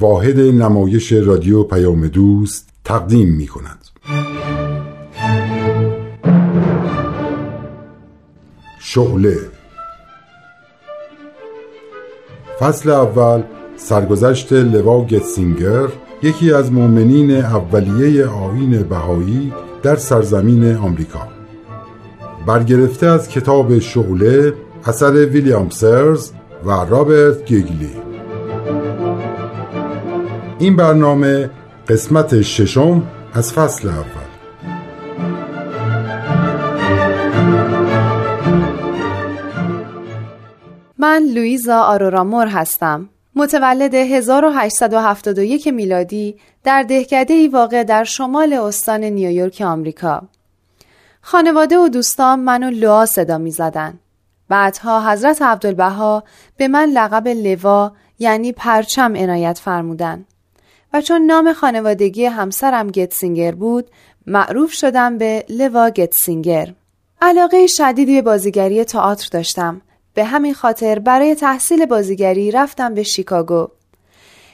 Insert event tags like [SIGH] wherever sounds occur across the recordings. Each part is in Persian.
واحد نمایش رادیو پیام دوست تقدیم می کند. شعله فصل اول سرگذشت لوا گتسینگر یکی از مؤمنین اولیه آین بهایی در سرزمین آمریکا. برگرفته از کتاب شعله اثر ویلیام سرز و رابرت گیگلی. این برنامه قسمت ششم از فصل اول من لویزا آرورامور هستم متولد 1871 میلادی در دهکده ای واقع در شمال استان نیویورک آمریکا. خانواده و دوستان منو لوا صدا می زدن. بعدها حضرت عبدالبها به من لقب لوا یعنی پرچم عنایت فرمودن چون نام خانوادگی همسرم گتسینگر بود معروف شدم به لوا گتسینگر. علاقه شدیدی به بازیگری تئاتر داشتم به همین خاطر برای تحصیل بازیگری رفتم به شیکاگو.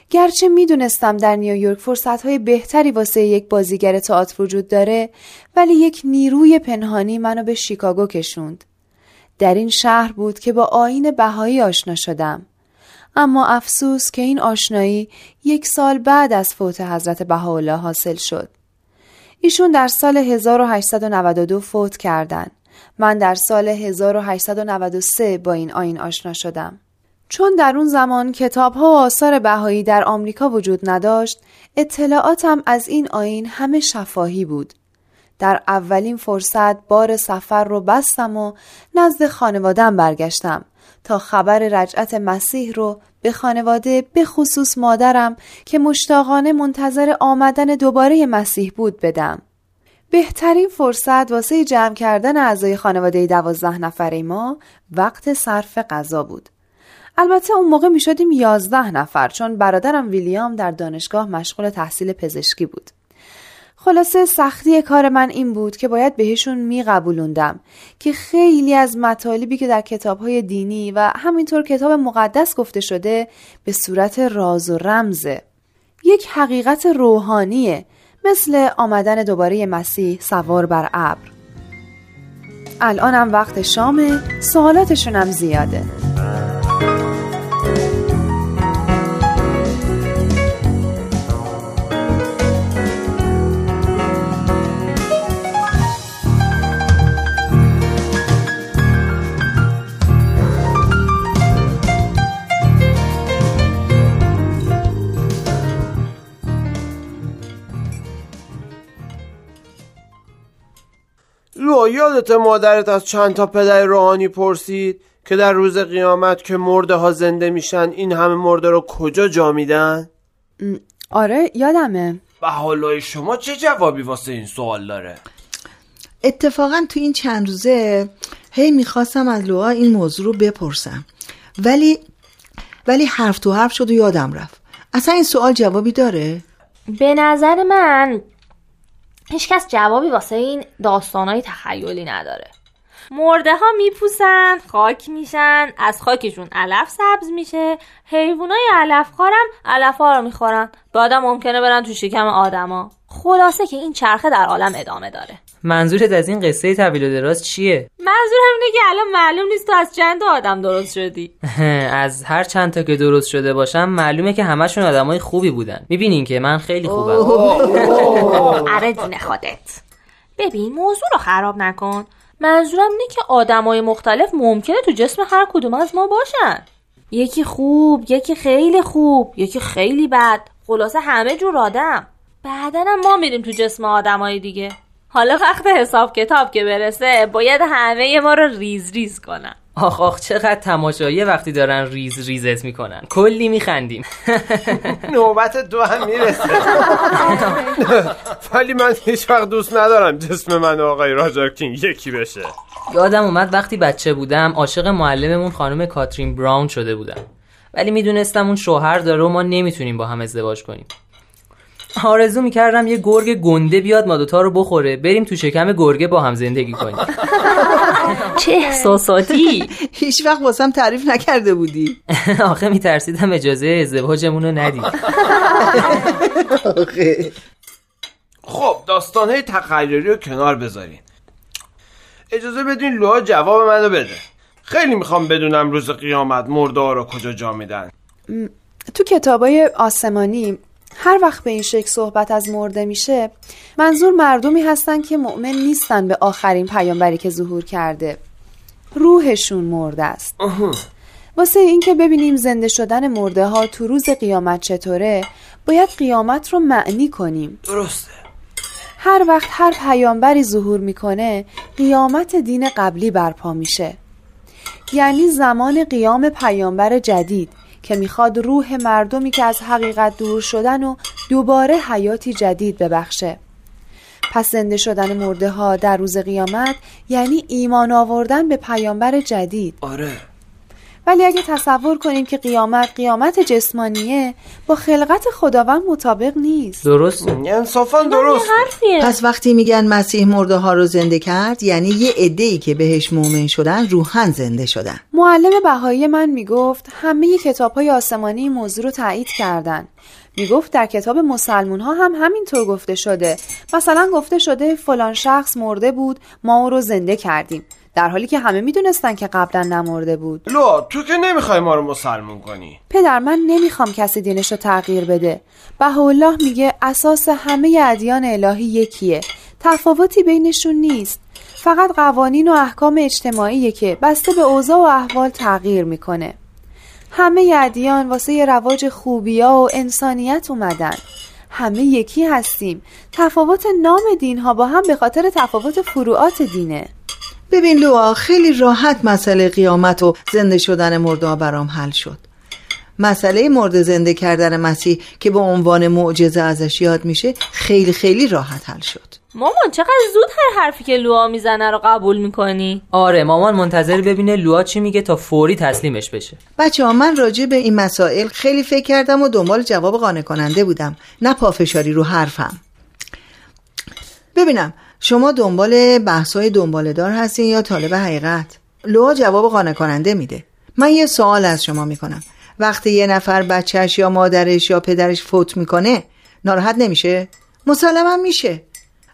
گرچه می‌دونستم در نیویورک فرصتهای بهتری واسه یک بازیگر تئاتر وجود داره ولی یک نیروی پنهانی منو به شیکاگو کشوند. در این شهر بود که با آین بهایی آشنا شدم. اما افسوس که این آشنایی یک سال بعد از فوت حضرت بهاءالله حاصل شد. ایشون در سال 1892 فوت کردند. من در سال 1893 با این آین آشنا شدم. چون در اون زمان کتاب ها و آثار بهایی در آمریکا وجود نداشت، اطلاعاتم از این آین همه شفاهی بود. در اولین فرصت بار سفر رو بستم و نزد خانوادم برگشتم تا خبر رجعت مسیح رو به خانواده به خصوص مادرم که مشتاقانه منتظر آمدن دوباره مسیح بود بدم. بهترین فرصت واسه جمع کردن اعضای خانواده دوازده نفره ما وقت صرف غذا بود. البته اون موقع می شدیم یازده نفر چون برادرم ویلیام در دانشگاه مشغول تحصیل پزشکی بود. خلاصه سختی کار من این بود که باید بهشون می قبولوندم که خیلی از مطالبی که در کتابهای دینی و همینطور کتاب مقدس گفته شده به صورت راز و رمزه. یک حقیقت روحانیه مثل آمدن دوباره مسیح سوار بر ابر الانم وقت شامه سوالاتشونم زیاده لو یادت مادرت از چند تا پدر روحانی پرسید که در روز قیامت که مرده ها زنده میشن این همه مرده رو کجا جا میدن؟ آره یادمه به حالای شما چه جوابی واسه این سوال داره؟ اتفاقا تو این چند روزه هی می‌خواستم از لوها این موضوع رو بپرسم ولی ولی حرف تو حرف شد و یادم رفت اصلا این سوال جوابی داره؟ به نظر من هیچکس جوابی واسه این داستانهای تخیلی نداره. مرده ها میپوسن خاک میشن از خاکشون علف سبز میشه. حیوانای علفخوارم علف ها رو می‌خورن. بعدم ممکنه برن تو شکم آدما. خلاصه که این چرخه در عالم ادامه داره. منظورت از این قصه طویل و دراز چیه؟ منظورم اینه که الان معلوم نیست تو از چند آدم درست شدی. [LAUGHS] از هر چند تا که درست شده باشم معلومه که همشون آدمای خوبی بودن. می‌بینین که من خیلی خوبم. [LAUGHS] آره جون خودت. ببین موضوع رو خراب نکن. منظورم اینه که آدمای مختلف ممکنه تو جسم هر کدوم از ما باشن. یکی خوب یکی خیلی خوب یکی خیلی بد. خلاصه همه جور آدم. بعدا ما میریم تو جسم آدمای دیگه. حالا وقت حساب کتاب که برسه باید همه ما رو ریز ریز کنن. آخ آخ چقدر تماشایی وقتی دارن ریز ریزت می‌کنن. کلی میخندیم. [LAUGHS] نوبت دو هم می‌رسه. [LAUGHS] ولی من هیچ وقت دوست ندارم جسم من و آقای راجر کینگ یکی بشه. یادم اومد وقتی بچه بودم عاشق معلممون خانم کاترین براون شده بودم. ولی می‌دونستم اون شوهر داره و ما نمی‌تونیم با هم ازدواج کنیم. آرزو می‌کردم یه گرگ گنده بیاد ما دوتا رو بخوره. بریم تو شکم گرگه با هم زندگی کنیم. [LAUGHS] چه احساساتی. هیچ وقت واسم تعریف نکرده بودی. [LAUGHS] آخه میترسیدم اجازه ازدواجمون رو ندید خب داستانهای تخیلی رو کنار بذارین. اجازه بدین لوها جواب منو بده. خیلی می‌خوام بدونم روز قیامت مرده رو کجا جا میدن. تو کتابای آسمانی هر وقت به این شکل صحبت از مرده میشه منظور مردمی هستن که مؤمن نیستن به آخرین پیامبری که ظهور کرده. روحشون مرده است. واسه اینکه ببینیم زنده شدن مرده ها تو روز قیامت چطوره باید قیامت رو معنی کنیم. درسته. هر وقت هر پیامبری ظهور می‌کنه قیامت دین قبلی برپا میشه. یعنی زمان قیام پیامبر جدید. که می‌خواد روح مردمی که از حقیقت دور شدن و دوباره حیاتی جدید ببخشه. پس زنده شدن مرده ها در روز قیامت یعنی ایمان آوردن به پیامبر جدید. آره. ولی اگه تصور کنیم که قیامت قیامت جسمانیه با خلقت خداوند مطابق نیست. درسته. انصافا درست. حرفیه. پس وقتی میگن مسیح مرده ها رو زنده کرد یعنی یه عده که بهش مؤمن شدن روحن زنده شدن. معلم بهایی من می‌گفت همه کتاب های آسمانی این موضوع رو تایید کردن. می‌گفت در کتاب مسلمون ها هم همینطور گفته شده. مثلا گفته شده فلان شخص مرده بود ما او رو زنده کردیم. در حالی که همه می‌دونستن که قبلا نمرده بود. لو تو که نمی‌خوای ما رو مسلمون کنی. پدر من نمی‌خوام کسی دینش رو تغییر بده. بهاءالله میگه اساس همه ادیان الهی یکیه. تفاوتی بینشون نیست. فقط قوانین و احکام اجتماعیه که بسته به اوضاع و احوال تغییر می‌کنه. همه ادیان واسه رواج خوبیا و انسانیت اومدن. همه یکی هستیم. تفاوت نام دین ها با هم به خاطر تفاوت فروعات دینه. ببین لوا خیلی راحت مسئله قیامت و زنده شدن مرده ها برام حل شد. مسئله مرده زنده کردن مسیح که به عنوان معجزه ازش یاد میشه خیلی خیلی راحت حل شد. مامان چقدر زود هر حرفی که لوا می‌زنه رو قبول می‌کنی؟ آره مامان منتظر ببینه لوا چی میگه تا فوری تسلیمش بشه. بچه ها من راجع به این مسائل خیلی فکر کردم و دنبال جواب قانع کننده بودم نه پافشاری رو حرفم. ببینم شما دنبال بحثای دنباله دار هستین یا طالب حقیقت؟ لوا جواب قانع کننده میده. من یه سوال از شما می‌کنم. وقتی یه نفر بچهش یا مادرش یا پدرش فوت می‌کنه ناراحت نمیشه؟ مسلما میشه.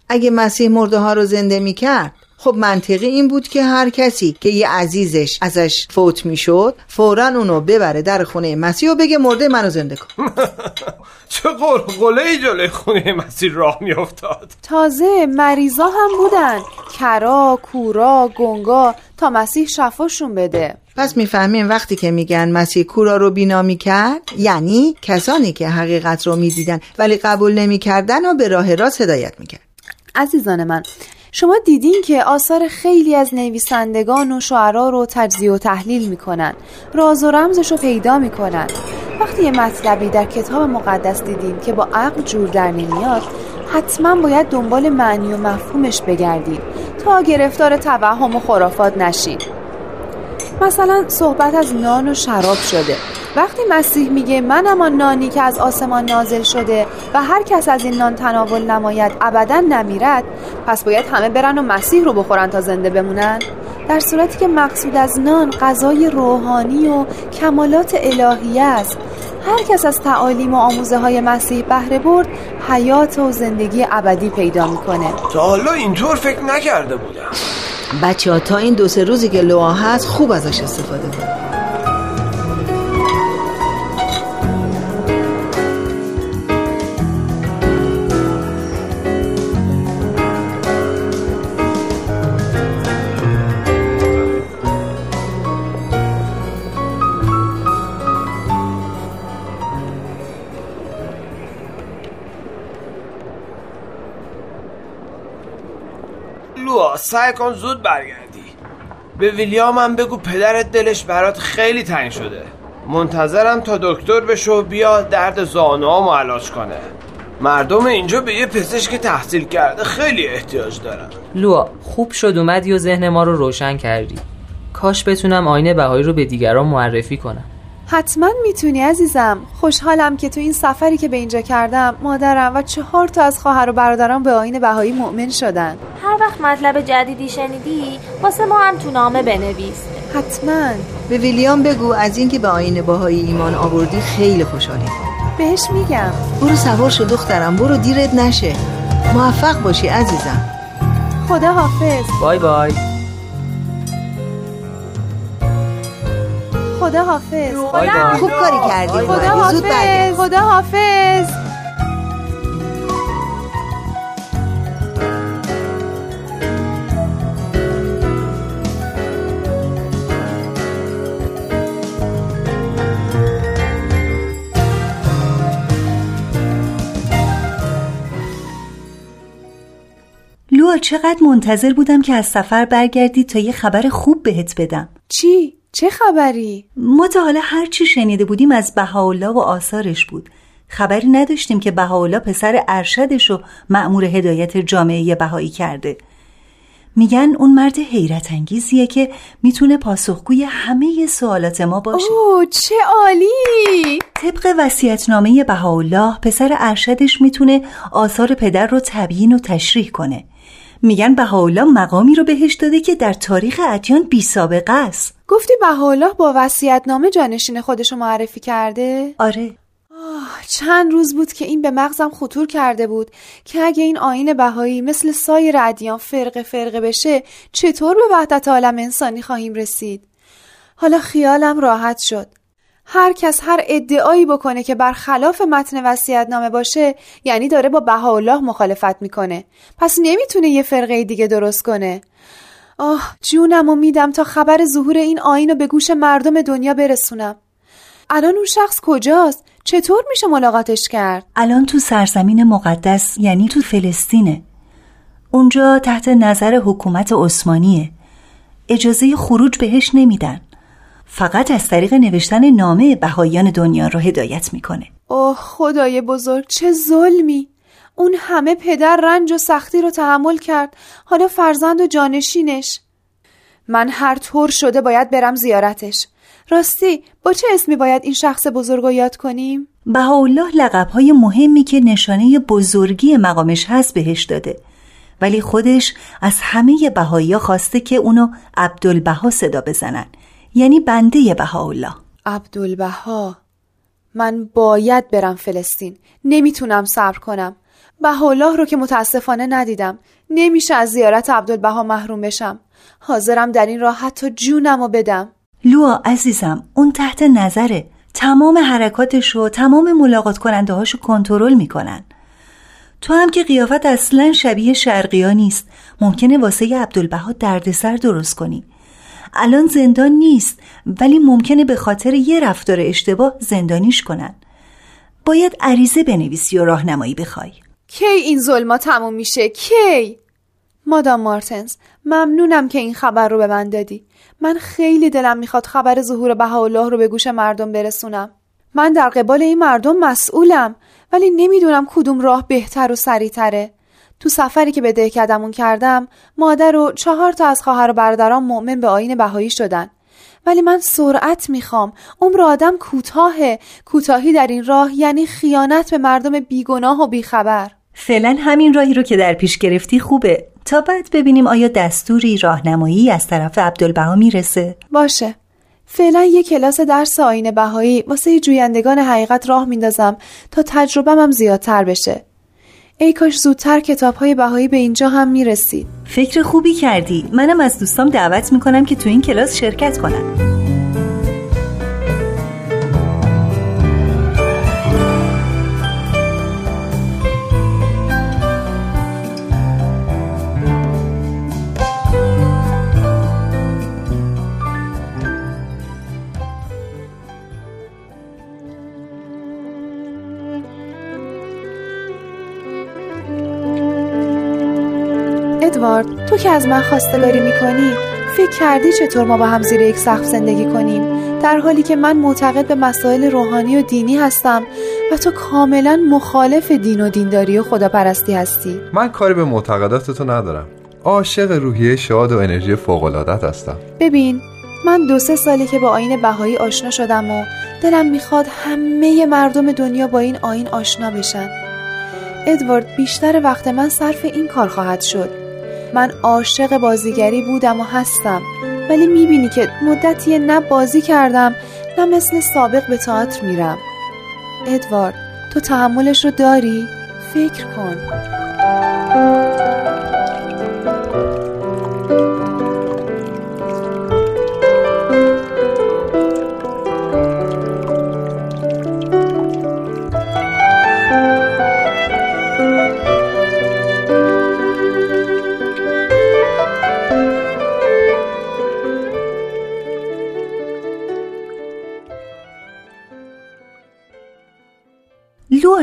اگه مسیح مرده ها رو زنده می‌کرد خب منطقی این بود که هر کسی که یه عزیزش ازش فوت می‌شد فورا اونو ببره در خونه مسیح و بگه مرده منو زنده کن. [LAUGHS] چه قلقله ای جلوی خونه مسیر راه میافتاد؟ تازه مریضا هم بودن. کرا، کورا، گنگا تا مسیح شفاشون بده. پس می‌فهمیم وقتی که میگن مسیح کورا رو بینا می‌کرد یعنی کسانی که حقیقت رو می‌دیدن ولی قبول نمی‌کردن و به راه راست هدایت می‌کرد. عزیزان من شما دیدین که آثار خیلی از نویسندگان و شعرا رو تجزیه و تحلیل می‌کنن. راز و رمزش رو پیدا می‌کنن. وقتی یه مطلبی در کتاب مقدس دیدین که با عقل جور در نمیاد حتما باید دنبال معنی و مفهومش بگردید تا گرفتار توهم و خرافات نشین. مثلا صحبت از نان و شراب شده. وقتی مسیح میگه منم آن نانی که از آسمان نازل شده و هر کس از این نان تناول نماید ابدا نمیرد پس باید همه برن و مسیح رو بخورن تا زنده بمونن؟ در صورتی که مقصود از نان غذای روحانی و کمالات الهی است هر کس از تعالیم و آموزه های مسیح بهره برد حیات و زندگی ابدی پیدا می‌کنه. تا حالا اینطور فکر نکرده بودم. بچه ها تا این دو سه روزی که لوا هست خوب ازش استفاده کن سعی کن زود برگردی. به ویلیام هم بگو پدرت دلش برات خیلی تنگ شده. منتظرم تا دکتر بشه و بیا درد زانوامو علاج کنه. مردم اینجا به یه پزشک تحصیل کرده خیلی احتیاج دارن. لوا خوب شد اومدی و ذهن ما رو روشن کردی. کاش بتونم آینه بهایی رو به دیگران معرفی کنم. حتما می‌تونی عزیزم. خوشحالم که تو این سفری که به اینجا کردم مادرم و چهار تا از خواهر و برادران به آین بهایی مؤمن شدن. هر وقت مطلب جدیدی شنیدی واسه ما هم تو نامه بنویس. حتما. به ویلیام بگو از اینکه به آین باهایی ایمان آوردی خیلی خوشحالی. بهش میگم. برو سوار شو دخترم برو دیرت نشه. موفق باشی عزیزم. خدا حافظ بای بای. خدا حافظ بای خوب کاری کردی. خدا. حافظ خدا حافظ لوا چقدر منتظر بودم که از سفر برگردی تا یه خبر خوب بهت بدم چی؟ چه خبری؟ ما تا حالا هر چی شنیده بودیم از بهاءالله و آثارش بود. خبری نداشتیم که بهاءالله پسر ارشدش و مأمور هدایت جامعه بهایی کرده. میگن اون مرد حیرت انگیزیه که می‌تونه پاسخگوی همه سوالات ما باشه. اوه چه عالی! طبق وصیت‌نامه بهاءالله پسر ارشدش می‌تونه آثار پدر رو تبیین و تشریح کنه. میگن بهاءالله مقامی رو بهش داده که در تاریخ ادیان بی سابقه است. گفتی بهاءالله با وصیت نامه جانشین خودشو معرفی کرده؟ آره. چند روز بود که این به مغزم خطور کرده بود که اگه این آین بهایی مثل سایر ادیان فرقه فرقه بشه چطور به وحدت عالم انسانی خواهیم رسید؟ حالا خیالم راحت شد. هر کس هر ادعایی بکنه که برخلاف متن وصیت‌نامه باشه یعنی داره با بهاءالله مخالفت می‌کنه. پس نمی‌تونه یه فرقه دیگه درست کنه. آه جونم و میدم تا خبر ظهور این آین رو به گوش مردم دنیا برسونم. الان اون شخص کجاست؟ چطور میشه ملاقاتش کرد؟ الان تو سرزمین مقدس یعنی تو فلسطینه. اونجا تحت نظر حکومت عثمانیه. اجازه خروج بهش نمیدن. فقط از طریق نوشتن نامه بهاییان دنیا رو هدایت می‌کنه. اوه خدای بزرگ چه ظلمی! اون همه پدر رنج و سختی رو تحمل کرد. حالا فرزند و جانشینش. من هر طور شده باید برم زیارتش. راستی با چه اسمی باید این شخص بزرگ رو یاد کنیم؟ بهاءالله لقبهای مهمی که نشانه بزرگی مقامش هست بهش داده. ولی خودش از همه بهایی خواسته که اونو عبدالبها صدا بزنن. یعنی بنده بهاءالله. عبدالبها من باید برم فلسطین. نمی‌تونم صبر کنم. بهاءالله رو که متاسفانه ندیدم. نمیشه از زیارت عبدالبها محروم بشم. حاضرم در این راه حتی جونم رو بدم. لوا عزیزم اون تحت نظره. تمام حرکاتش و تمام ملاقات کننده هاشو کنترل می‌کنن. تو هم که قیافت اصلا شبیه شرقیا نیست. ممکنه واسه عبدالبها دردسر درست کنی. الان زندان نیست ولی ممکنه به خاطر یه رفتار اشتباه زندانیش کنن. باید عریضه بنویسی و راهنمایی بخوای. کی این ظلما تموم میشه؟ کی؟ مادام مارتنز ممنونم که این خبر رو به من دادی. من خیلی دلم می‌خواد خبر ظهور بهاءالله رو به گوش مردم برسونم. من در قبال این مردم مسئولم ولی نمی‌دونم کدوم راه بهتر و سریعتره. تو سفری که به دهکدمون کردم مادر و چهار تا از خواهر و برادران مؤمن به آین بهایی شدن. ولی من سرعت می‌خوام. عمر آدم کوتاهه. کوتاهی در این راه یعنی خیانت به مردم بیگناه و بیخبر. فعلا همین راهی رو که در پیش گرفتی خوبه. تا بعد ببینیم آیا دستوری راهنمایی از طرف عبدالبها می‌رسه؟ باشه. فعلا یه کلاس درس آین بهایی واسه جویندگان حقیقت راه میندازم تا تجربهم هم زیادتر بشه. ای کاش زودتر کتاب های بهایی به اینجا هم می‌رسید فکر خوبی کردی. منم از دوستام دعوت می‌کنم که تو این کلاس شرکت کنن. ادوارد تو که از من خواستگاری می‌کنی فکر کردی چطور ما با هم زیر یک سقف زندگی کنیم؟ در حالی که من معتقد به مسائل روحانی و دینی هستم و تو کاملا مخالف دین و دینداری و خداپرستی هستی. من کاری به معتقدات تو ندارم. عاشق روحیه شاد و انرژی فوق‌العادت هستم. ببین من دو سه سالی که با آین بهایی آشنا شدم و دلم می‌خواد همه مردم دنیا با این آین آشنا بشن. ادوارد بیشتر وقت من صرف این کار خواهد شد. من عاشق بازیگری بودم و هستم. ولی می‌بینی که مدتی نه بازی کردم نه مثل سابق به تئاتر میرم. ادوارد تو تحملش رو داری؟ فکر کن.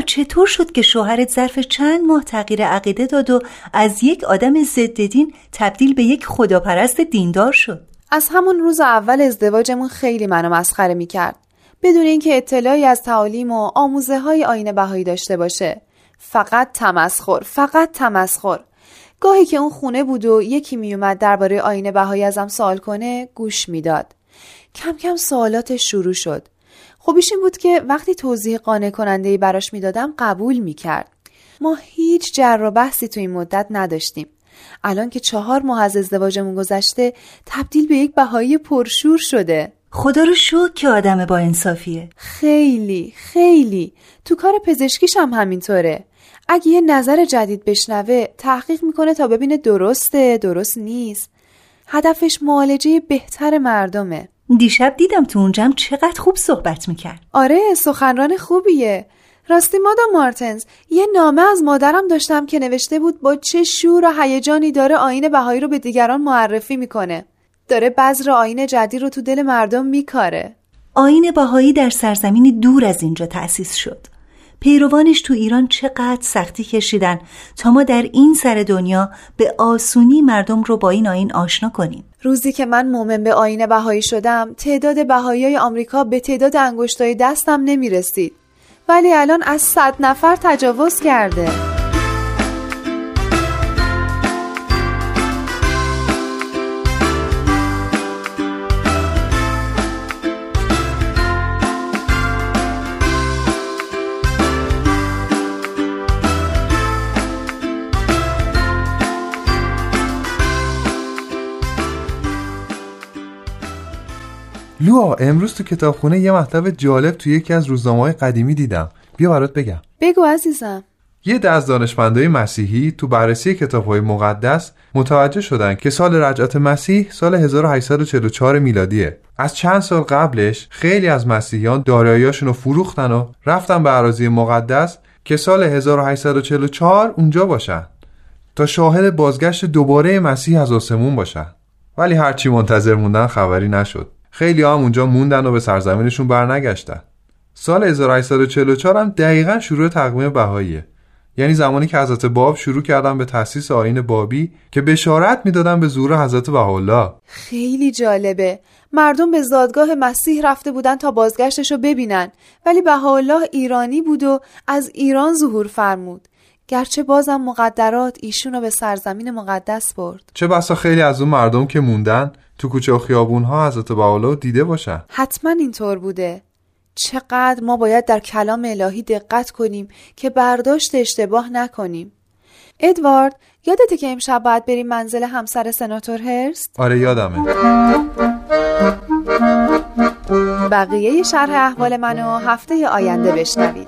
چطور شد که شوهرت ظرف چند ماه تغییر عقیده داد و از یک آدم ضد دین تبدیل به یک خداپرست دیندار شد؟ از همون روز اول ازدواجمون خیلی منو مسخره می‌کرد. بدون اینکه اطلاعی از تعالیم و آموزه های آین بهایی داشته باشه. فقط تمسخر فقط تمسخر. گاهی که اون خونه بود و یکی میومد درباره آین بهایی ازم سوال کنه گوش می‌داد. کم کم سوالاتش شروع شد. خوبیش این بود که وقتی توضیح قانع کننده براش می‌دادم قبول می‌کرد. ما هیچ جر و بحثی تو این مدت نداشتیم. الان که چهار ماه از ازدواجمون گذشته تبدیل به یک بهایی پرشور شده. خدا رو شکر که آدم با انصافیه. خیلی خیلی. تو کار پزشکیش هم همینطوره. اگه یه نظر جدید بشنوه تحقیق می‌کنه تا ببینه درسته درست نیست. هدفش معالجه بهتر مردمه. دیشب دیدم تو اونجام چقدر خوب صحبت می‌کرد. آره سخنران خوبیه. راستی مادام مارتنز یه نامه از مادرم داشتم که نوشته بود با چه شور و هیجانی داره آین بهایی رو به دیگران معرفی می‌کنه. داره بذر آین جدید رو تو دل مردم میکاره. آین بهایی در سرزمینی دور از اینجا تأسیس شد. پیروانش تو ایران چقدر سختی کشیدن تا ما در این سر دنیا به آسونی مردم رو با این آین آشنا کنیم. روزی که من مومن به آین بهایی شدم تعداد بهایی های آمریکا به تعداد انگشتای دستم نمی رسید ولی الان از صد نفر تجاوز کرده. لوا امروز تو کتابخونه یه مطلب جالب تو یکی از روزنامه های قدیمی دیدم. بیا برات بگم. بگو عزیزم. یه از دانشمندای مسیحی تو بررسی کتابهای مقدس متوجه شدن که سال رجعت مسیح سال 1844 میلادیه. از چند سال قبلش خیلی از مسیحیان داراییاشون رو فروختن و رفتن به اراضی مقدس که سال 1844 اونجا باشن تا شاهد بازگشت دوباره مسیح از آسمون باشن. ولی هرچی منتظر موندن خبری نشد. خیلی هم اونجا موندن و به سرزمینشون برنگشتن. سال 1844 هم دقیقا شروع تقویم بهاییه. یعنی زمانی که حضرت باب شروع کردن به تأسیس آین بابی که بشارت می‌دادن به ظهور حضرت بهاءالله خیلی جالبه. مردم به زادگاه مسیح رفته بودن تا بازگشتش رو ببینن. ولی بهاءالله ایرانی بود و از ایران ظهور فرمود. گرچه بازم مقدرات ایشون رو به سرزمین مقدس برد. چه بسا خیلی از اون مردم که موندن تو کوچه و خیابون ها حضرت باولو دیده باشن. حتما اینطور بوده. چقدر ما باید در کلام الهی دقت کنیم که برداشت اشتباه نکنیم. ادوارد یادته که امشب باید بریم منزل همسر سناتور هرست؟ آره یادمه. بقیه شرح احوال منو هفته آینده بشنوید.